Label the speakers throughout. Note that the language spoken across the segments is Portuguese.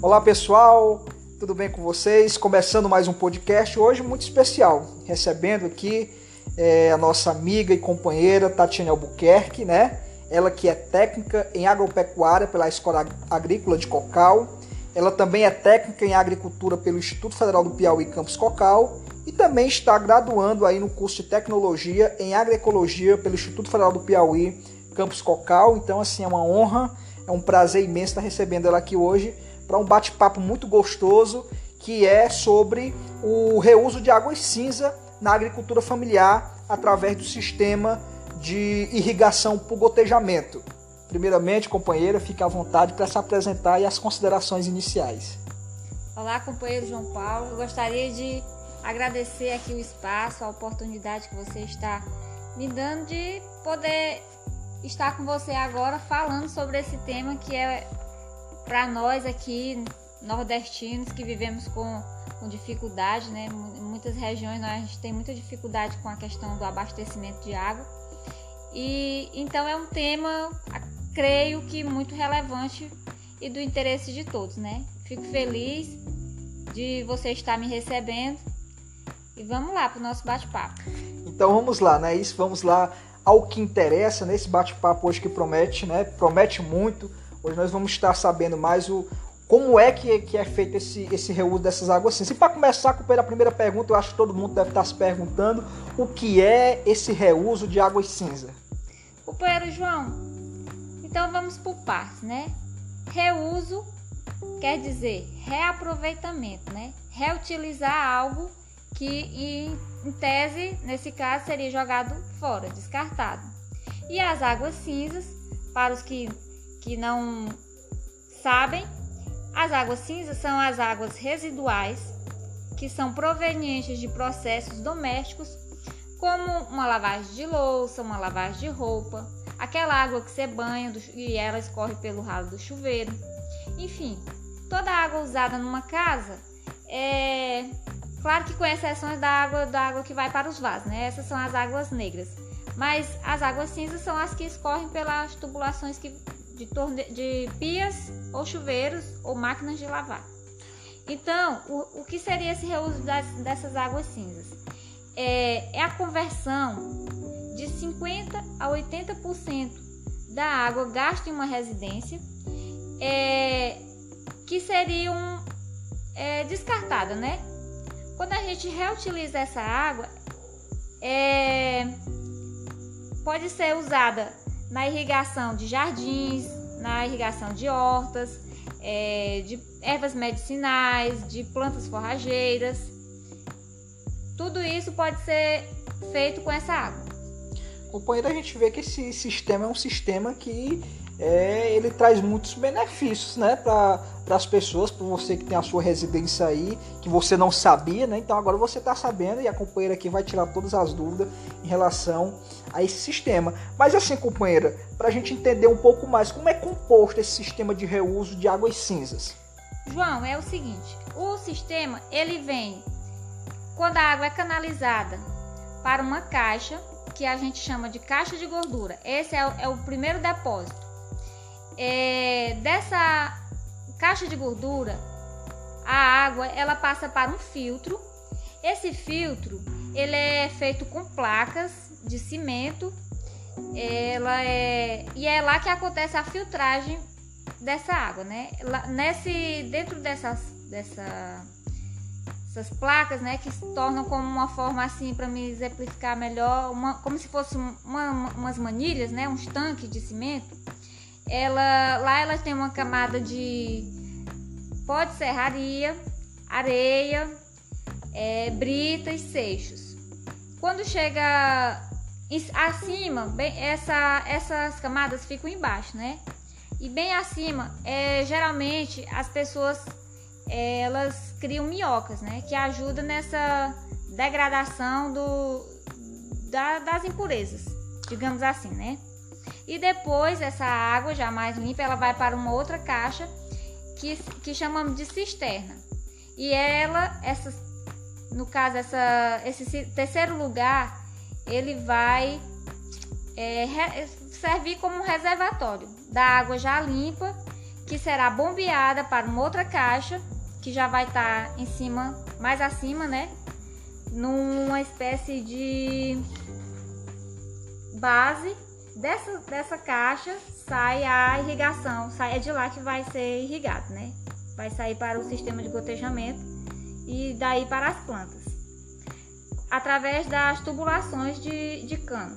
Speaker 1: Olá pessoal, tudo bem com vocês? Começando mais um podcast hoje muito especial, recebendo aqui é, a nossa amiga e companheira Tatiana Albuquerque, né? Ela que é técnica em agropecuária pela Escola Agrícola de Cocal. Ela também é técnica em agricultura pelo Instituto Federal do Piauí Campus Cocal e também está graduando aí no curso de tecnologia em agroecologia pelo Instituto Federal do Piauí Campus Cocal. Então assim é uma honra, é um prazer imenso estar recebendo ela aqui hoje para um bate-papo muito gostoso que é sobre o reuso de água cinza na agricultura familiar através do sistema de irrigação por gotejamento. Primeiramente, companheira, fique à vontade para se apresentar e as considerações iniciais.
Speaker 2: Olá, companheiro João Paulo. Eu gostaria de agradecer aqui o espaço, a oportunidade que você está me dando de poder estar com você agora falando sobre esse tema que é para nós aqui nordestinos que vivemos com, com dificuldade, né? Em muitas regiões nós, gente tem muita dificuldade com a questão do abastecimento de água. E então é um tema, creio que muito relevante e do interesse de todos, né? Fico feliz de você estar me recebendo e vamos lá para o nosso bate-papo.
Speaker 1: Então vamos lá, né? Isso, vamos lá ao que interessa nesse bate-papo hoje que promete, né? Promete muito Hoje nós vamos estar sabendo mais o como é que, que é feito esse, esse reuso dessas águas cinzas. E para começar com a primeira pergunta, eu acho que todo mundo deve estar se perguntando o que é esse reuso de águas cinzas.
Speaker 2: Companheiro João, então vamos por partes, né? Reuso quer dizer reaproveitamento, né? Reutilizar algo que em tese, nesse caso, seria jogado fora, descartado. E as águas cinzas, para os que que não sabem, as águas cinzas são as águas residuais que são provenientes de processos domésticos, como uma lavagem de louça, uma lavagem de roupa, aquela água que você banha e ela escorre pelo ralo do chuveiro. Enfim, toda água usada numa casa é claro que com exceções da água da água que vai para os vasos, né? Essas são as águas negras. Mas as águas cinzas são as que escorrem pelas tubulações que de, torne... de pias ou chuveiros ou máquinas de lavar. Então, o, o que seria esse reuso das, dessas águas cinzas? É, é a conversão de 50% a 80% da água gasta em uma residência é, que seriam é, descartada, né? Quando a gente reutiliza essa água, é, pode ser usada na irrigação de jardins, na irrigação de hortas, é, de ervas medicinais, de plantas forrageiras. Tudo isso pode ser feito com essa água.
Speaker 1: Companheiro, a gente vê que esse sistema é um sistema que é, ele traz muitos benefícios né, para as pessoas, para você que tem a sua residência aí, que você não sabia, né? Então agora você está sabendo e a companheira aqui vai tirar todas as dúvidas em relação a esse sistema. Mas assim, companheira, para a gente entender um pouco mais, como é composto esse sistema de reuso de águas cinzas?
Speaker 2: João, é o seguinte, o sistema ele vem quando a água é canalizada para uma caixa que a gente chama de caixa de gordura. Esse é o, é o primeiro depósito é, dessa caixa de gordura, a água ela passa para um filtro. Esse filtro ele é feito com placas de cimento. Ela é e é lá que acontece a filtragem dessa água, né? Lá, nesse dentro dessas dessa essas placas, né, que se tornam como uma forma assim para me exemplificar melhor, uma, como se fosse uma, umas manilhas, né, uns tanques de cimento ela lá ela tem uma camada de pó de serraria, areia, é, brita e seixos. Quando chega acima, bem, essa, essas camadas ficam embaixo, né? E bem acima, é, geralmente as pessoas é, elas criam minhocas, né? Que ajuda nessa degradação do, da, das impurezas, digamos assim, né? E depois essa água já mais limpa, ela vai para uma outra caixa que, que chamamos de cisterna. E ela, essa, no caso, essa, esse terceiro lugar, ele vai é, servir como um reservatório da água já limpa que será bombeada para uma outra caixa que já vai estar tá em cima, mais acima, né? Numa espécie de base dessa, dessa caixa sai a irrigação, sai é de lá que vai ser irrigado, né? Vai sair para o sistema de gotejamento e daí para as plantas, através das tubulações de, de cano.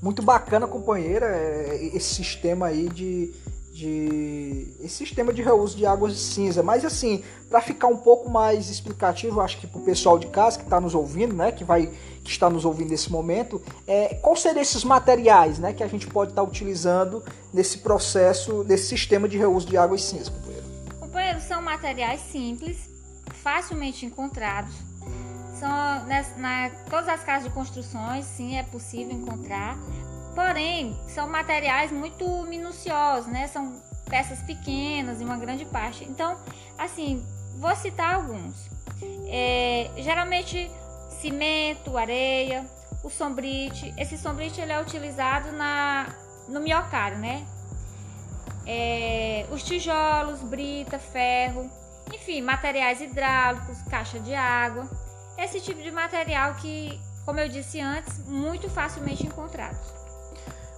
Speaker 1: Muito bacana, companheira, é, esse sistema aí de, de sistema de reuso de águas de cinza. Mas assim, para ficar um pouco mais explicativo, acho que para o pessoal de casa que está nos ouvindo, né, que vai que está nos ouvindo nesse momento, é, quais seriam esses materiais, né, que a gente pode estar tá utilizando nesse processo, nesse sistema de reuso de águas cinza, companheiro?
Speaker 2: Companheiro, são materiais simples, facilmente encontrados. São nas, na todas as casas de construções, sim, é possível encontrar Porém, são materiais muito minuciosos, né? São peças pequenas em uma grande parte. Então, assim, vou citar alguns. É, geralmente, cimento, areia, o sombrite. Esse sombrite ele é utilizado na, no miocário, né? É, os tijolos, brita, ferro, enfim, materiais hidráulicos, caixa de água. Esse tipo de material que, como eu disse antes, muito facilmente encontrados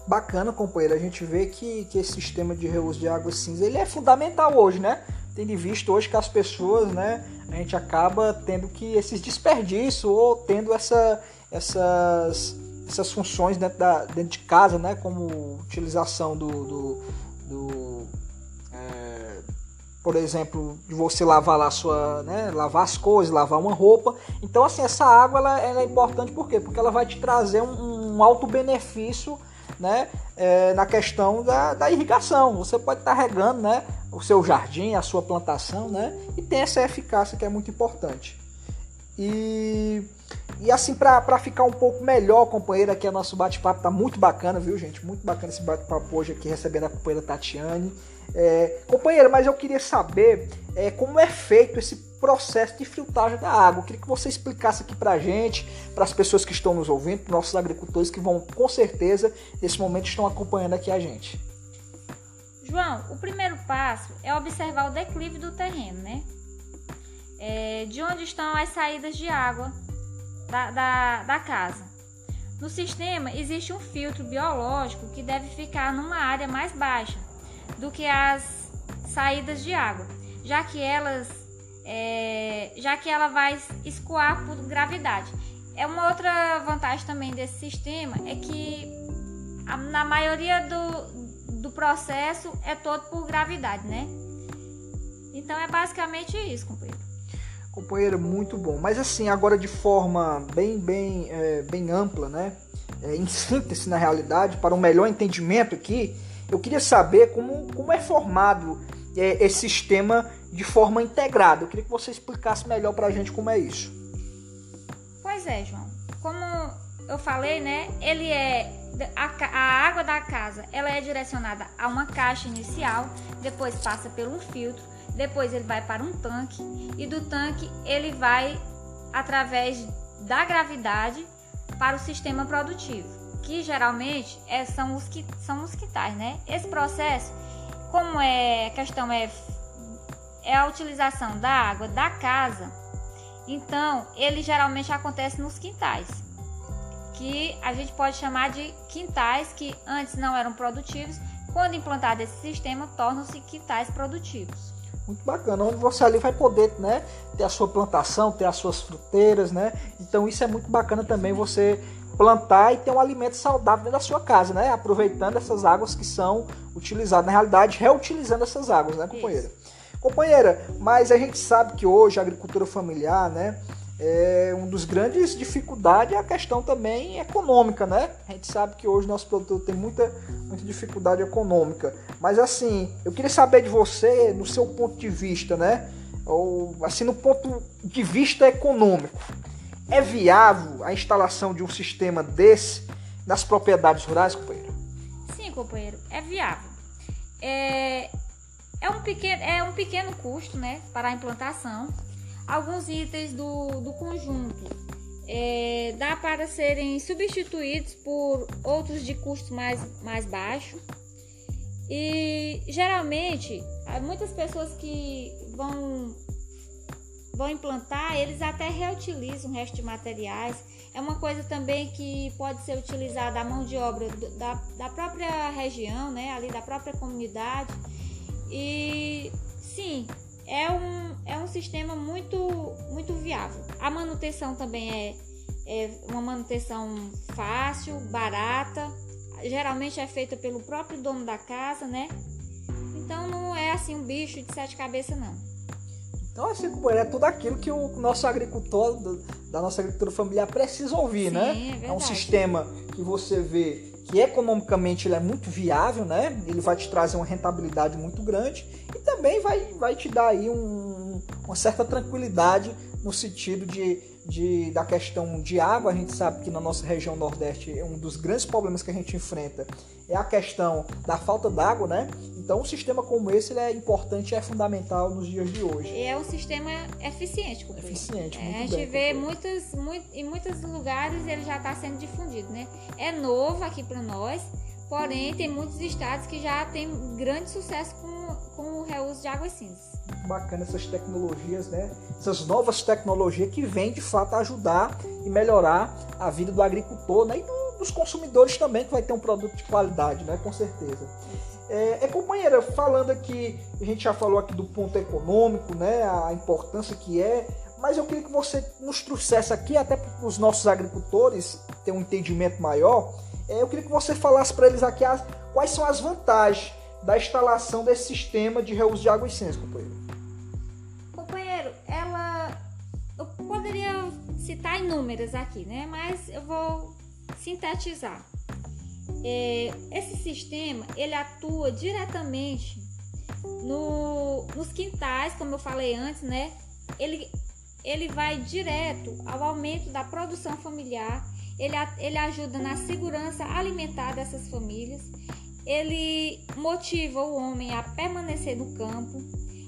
Speaker 1: bacana, companheiro, a gente vê que, que esse sistema de reuso de água cinza ele é fundamental hoje, né? Tendo visto hoje que as pessoas, né, a gente acaba tendo que esses desperdícios ou tendo essa, essas, essas funções dentro, da, dentro de casa, né, como utilização do, do, do é, por exemplo, de você lavar lá sua, né, lavar as coisas, lavar uma roupa. Então, assim, essa água ela, ela é importante por quê? Porque ela vai te trazer um, um alto benefício né, é, na questão da, da, irrigação. Você pode estar regando né, o seu jardim, a sua plantação, né, e tem essa eficácia que é muito importante. E, e assim, para ficar um pouco melhor, companheira, aqui, o nosso bate-papo tá muito bacana, viu, gente? Muito bacana esse bate-papo hoje aqui, recebendo a companheira Tatiane. É, companheira, mas eu queria saber é, como é feito esse processo de filtragem da água. Eu queria que você explicasse aqui para a gente, para as pessoas que estão nos ouvindo, nossos agricultores que vão, com certeza, nesse momento estão acompanhando aqui a gente.
Speaker 2: João, o primeiro passo é observar o declive do terreno, né? É, de onde estão as saídas de água da, da, da casa. No sistema existe um filtro biológico que deve ficar numa área mais baixa do que as saídas de água, já que elas é, já que ela vai escoar por gravidade. É uma outra vantagem também desse sistema é que a, na maioria do, do processo é todo por gravidade, né? Então é basicamente isso, companheiro.
Speaker 1: Companheiro, muito bom. Mas assim, agora de forma bem, bem, é, bem ampla, né? É, em síntese na realidade, para um melhor entendimento aqui, eu queria saber como, como é formado é, esse sistema de forma integrada. Eu queria que você explicasse melhor para a gente como é isso.
Speaker 2: Pois é, João. Como eu falei, né? Ele é a, a, água da casa, ela é direcionada a uma caixa inicial, depois passa um filtro, depois ele vai para um tanque e do tanque ele vai através da gravidade para o sistema produtivo, que geralmente é, são os que são os quintais, né? Esse processo, como é questão é é a utilização da água da casa, então ele geralmente acontece nos quintais, que a gente pode chamar de quintais que antes não eram produtivos, quando implantado esse sistema, tornam-se quintais produtivos.
Speaker 1: Muito bacana, onde você ali vai poder né, ter a sua plantação, ter as suas fruteiras, né? Então isso é muito bacana também você plantar e ter um alimento saudável dentro da sua casa, né? Aproveitando essas águas que são utilizadas, na realidade, reutilizando essas águas, né, companheira? Isso. Companheira, mas a gente sabe que hoje a agricultura familiar, né? É um dos grandes dificuldades é a questão também econômica, né? A gente sabe que hoje nosso produtor tem muita, muita dificuldade econômica. Mas assim, eu queria saber de você, no seu ponto de vista, né? Ou assim, no ponto de vista econômico. É viável a instalação de um sistema desse nas propriedades rurais, companheiro?
Speaker 2: Sim, companheiro, é viável. É, é um pequeno, é um pequeno custo né, para a implantação. Alguns itens do, do conjunto é, dá para serem substituídos por outros de custo mais, mais baixo. E geralmente, muitas pessoas que vão vão implantar, eles até reutilizam o resto de materiais. É uma coisa também que pode ser utilizada a mão de obra da, da própria região, né? ali da própria comunidade. E sim, é um, é um sistema muito, muito viável. A manutenção também é, é uma manutenção fácil, barata. Geralmente é feita pelo próprio dono da casa, né? Então não é assim um bicho de sete cabeças, não.
Speaker 1: Então, assim, é tudo aquilo que o nosso agricultor, da nossa agricultura familiar, precisa ouvir,
Speaker 2: Sim,
Speaker 1: né?
Speaker 2: É,
Speaker 1: é um sistema que você vê que economicamente ele é muito viável, né? Ele vai te trazer uma rentabilidade muito grande e também vai, vai te dar aí um, uma certa tranquilidade no sentido de, de, da questão de água. A gente sabe que na nossa região Nordeste um dos grandes problemas que a gente enfrenta é a questão da falta d'água, né? Então, um sistema como esse é importante e é fundamental nos dias de hoje.
Speaker 2: E é um sistema eficiente.
Speaker 1: Eficiente, muito
Speaker 2: é, A gente
Speaker 1: bem,
Speaker 2: vê muitas, muito, em muitos lugares ele já está sendo difundido, né? É novo aqui para nós, porém tem muitos estados que já têm grande sucesso com, com o reuso de águas cinzas.
Speaker 1: Bacana essas tecnologias, né? Essas novas tecnologias que vêm de fato ajudar e melhorar a vida do agricultor, né? E do dos consumidores também, que vai ter um produto de qualidade, né? Com certeza. É, é, companheira, falando aqui, a gente já falou aqui do ponto econômico, né? A importância que é, mas eu queria que você nos trouxesse aqui, até para os nossos agricultores ter um entendimento maior, é, eu queria que você falasse para eles aqui as, quais são as vantagens da instalação desse sistema de reuso de água e ciência, companheiro.
Speaker 2: Companheiro, ela. Eu poderia citar inúmeras aqui, né? Mas eu vou sintetizar. É, esse sistema ele atua diretamente no, nos quintais, como eu falei antes, né? Ele, ele vai direto ao aumento da produção familiar, ele, ele ajuda na segurança alimentar dessas famílias, ele motiva o homem a permanecer no campo,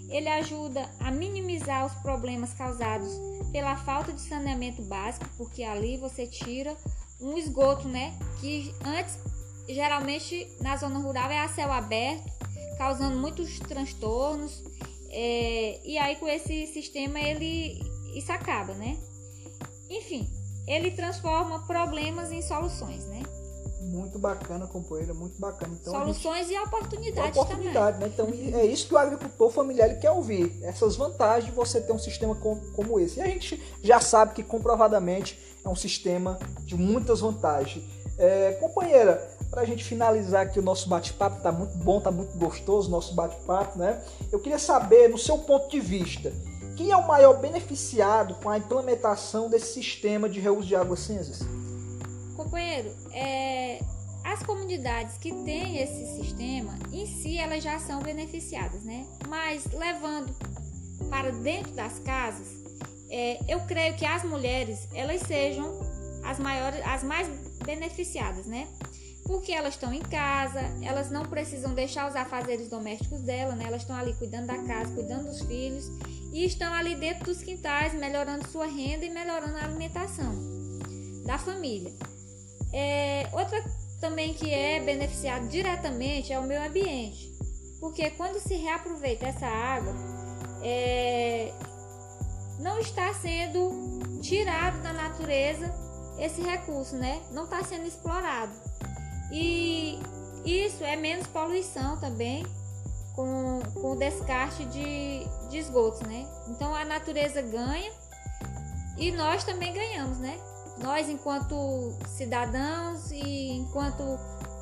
Speaker 2: ele ajuda a minimizar os problemas causados pela falta de saneamento básico, porque ali você tira um esgoto, né? Que antes, geralmente na zona rural é a céu aberto, causando muitos transtornos. É, e aí com esse sistema ele isso acaba, né? Enfim, ele transforma problemas em soluções, né?
Speaker 1: Muito bacana, companheira, muito bacana.
Speaker 2: Então, Soluções gente... e oportunidades,
Speaker 1: oportunidade,
Speaker 2: também.
Speaker 1: Né? Então é isso que o agricultor familiar ele quer ouvir. Essas vantagens de você ter um sistema como esse. E a gente já sabe que comprovadamente é um sistema de muitas vantagens. É, companheira, para a gente finalizar aqui o nosso bate-papo, tá muito bom, tá muito gostoso o nosso bate-papo, né? Eu queria saber, no seu ponto de vista, quem é o maior beneficiado com a implementação desse sistema de reuso de águas cinzas?
Speaker 2: Companheiro, é, as comunidades que têm esse sistema, em si, elas já são beneficiadas, né? Mas levando para dentro das casas, é, eu creio que as mulheres elas sejam as maiores, as mais beneficiadas, né? Porque elas estão em casa, elas não precisam deixar os afazeres domésticos dela, né? Elas estão ali cuidando da casa, cuidando dos filhos e estão ali dentro dos quintais, melhorando sua renda e melhorando a alimentação da família. É, outra também que é beneficiado diretamente é o meio ambiente, porque quando se reaproveita essa água, é, não está sendo tirado da natureza esse recurso, né? Não está sendo explorado. E isso é menos poluição também com, com o descarte de, de esgotos, né? Então a natureza ganha e nós também ganhamos, né? Nós, enquanto cidadãos e enquanto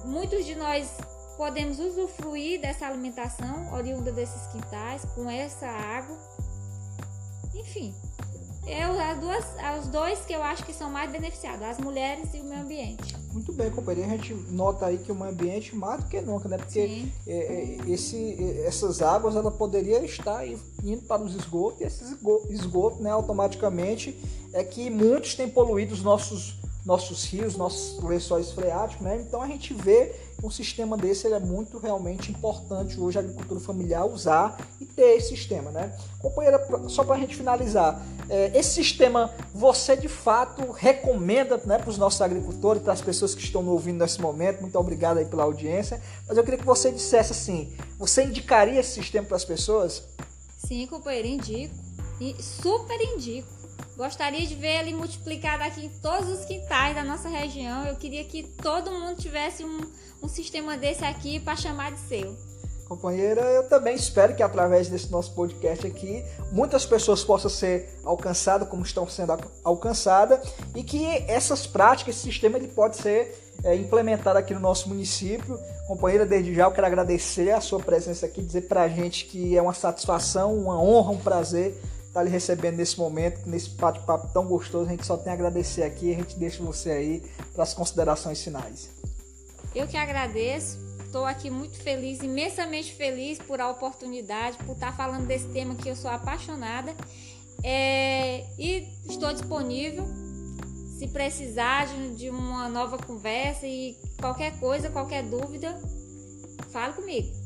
Speaker 2: muitos de nós podemos usufruir dessa alimentação oriunda desses quintais com essa água enfim, é as duas, os dois que eu acho que são mais beneficiados, as mulheres e o meio ambiente.
Speaker 1: Muito bem, companheiro. A gente nota aí que o meio ambiente mais do que nunca, né? Porque é, é, esse, é, essas águas ela poderia estar indo para os esgotos e esses esgotos, né, automaticamente é que muitos têm poluído os nossos nossos rios, nossos lençóis freáticos, né? Então a gente vê um sistema desse ele é muito realmente importante hoje a agricultura familiar usar e ter esse sistema, né? Companheira, só para a gente finalizar, é, esse sistema você de fato recomenda né, para os nossos agricultores, para as pessoas que estão nos ouvindo nesse momento, muito obrigado aí pela audiência, mas eu queria que você dissesse assim, você indicaria esse sistema para as pessoas?
Speaker 2: Sim, companheiro, indico, super indico Gostaria de ver ele multiplicado aqui em todos os quintais da nossa região. Eu queria que todo mundo tivesse um, um sistema desse aqui para chamar de seu.
Speaker 1: Companheira, eu também espero que através desse nosso podcast aqui, muitas pessoas possam ser alcançadas como estão sendo alcançadas e que essas práticas, esse sistema, ele pode ser é, implementado aqui no nosso município. Companheira, desde já eu quero agradecer a sua presença aqui, dizer para a gente que é uma satisfação, uma honra, um prazer tá lhe recebendo nesse momento, nesse bate-papo tão gostoso. A gente só tem a agradecer aqui. A gente deixa você aí para as considerações finais.
Speaker 2: Eu que agradeço. Estou aqui muito feliz, imensamente feliz por a oportunidade, por estar tá falando desse tema que eu sou apaixonada. É, e estou disponível se precisar de uma nova conversa e qualquer coisa, qualquer dúvida, fale comigo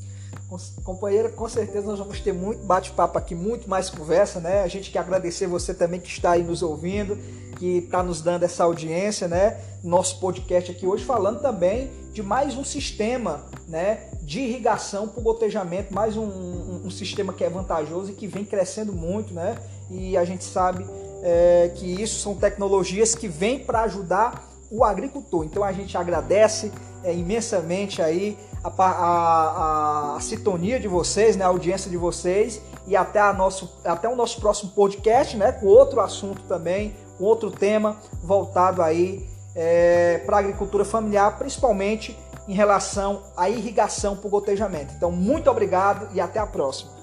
Speaker 1: companheira, com certeza nós vamos ter muito bate-papo aqui, muito mais conversa, né? A gente quer agradecer você também que está aí nos ouvindo, que está nos dando essa audiência, né? Nosso podcast aqui hoje falando também de mais um sistema, né? De irrigação o gotejamento, mais um, um, um, sistema que é vantajoso e que vem crescendo muito, né? E a gente sabe é, que isso são tecnologias que vêm para ajudar o agricultor. Então a gente agradece é, imensamente aí a, a, a, sintonia de vocês, né, a audiência de vocês e até, a nosso, até o nosso próximo podcast, né, com outro assunto também, com outro tema voltado aí é, para a agricultura familiar, principalmente em relação à irrigação por gotejamento. Então, muito obrigado e até a próxima.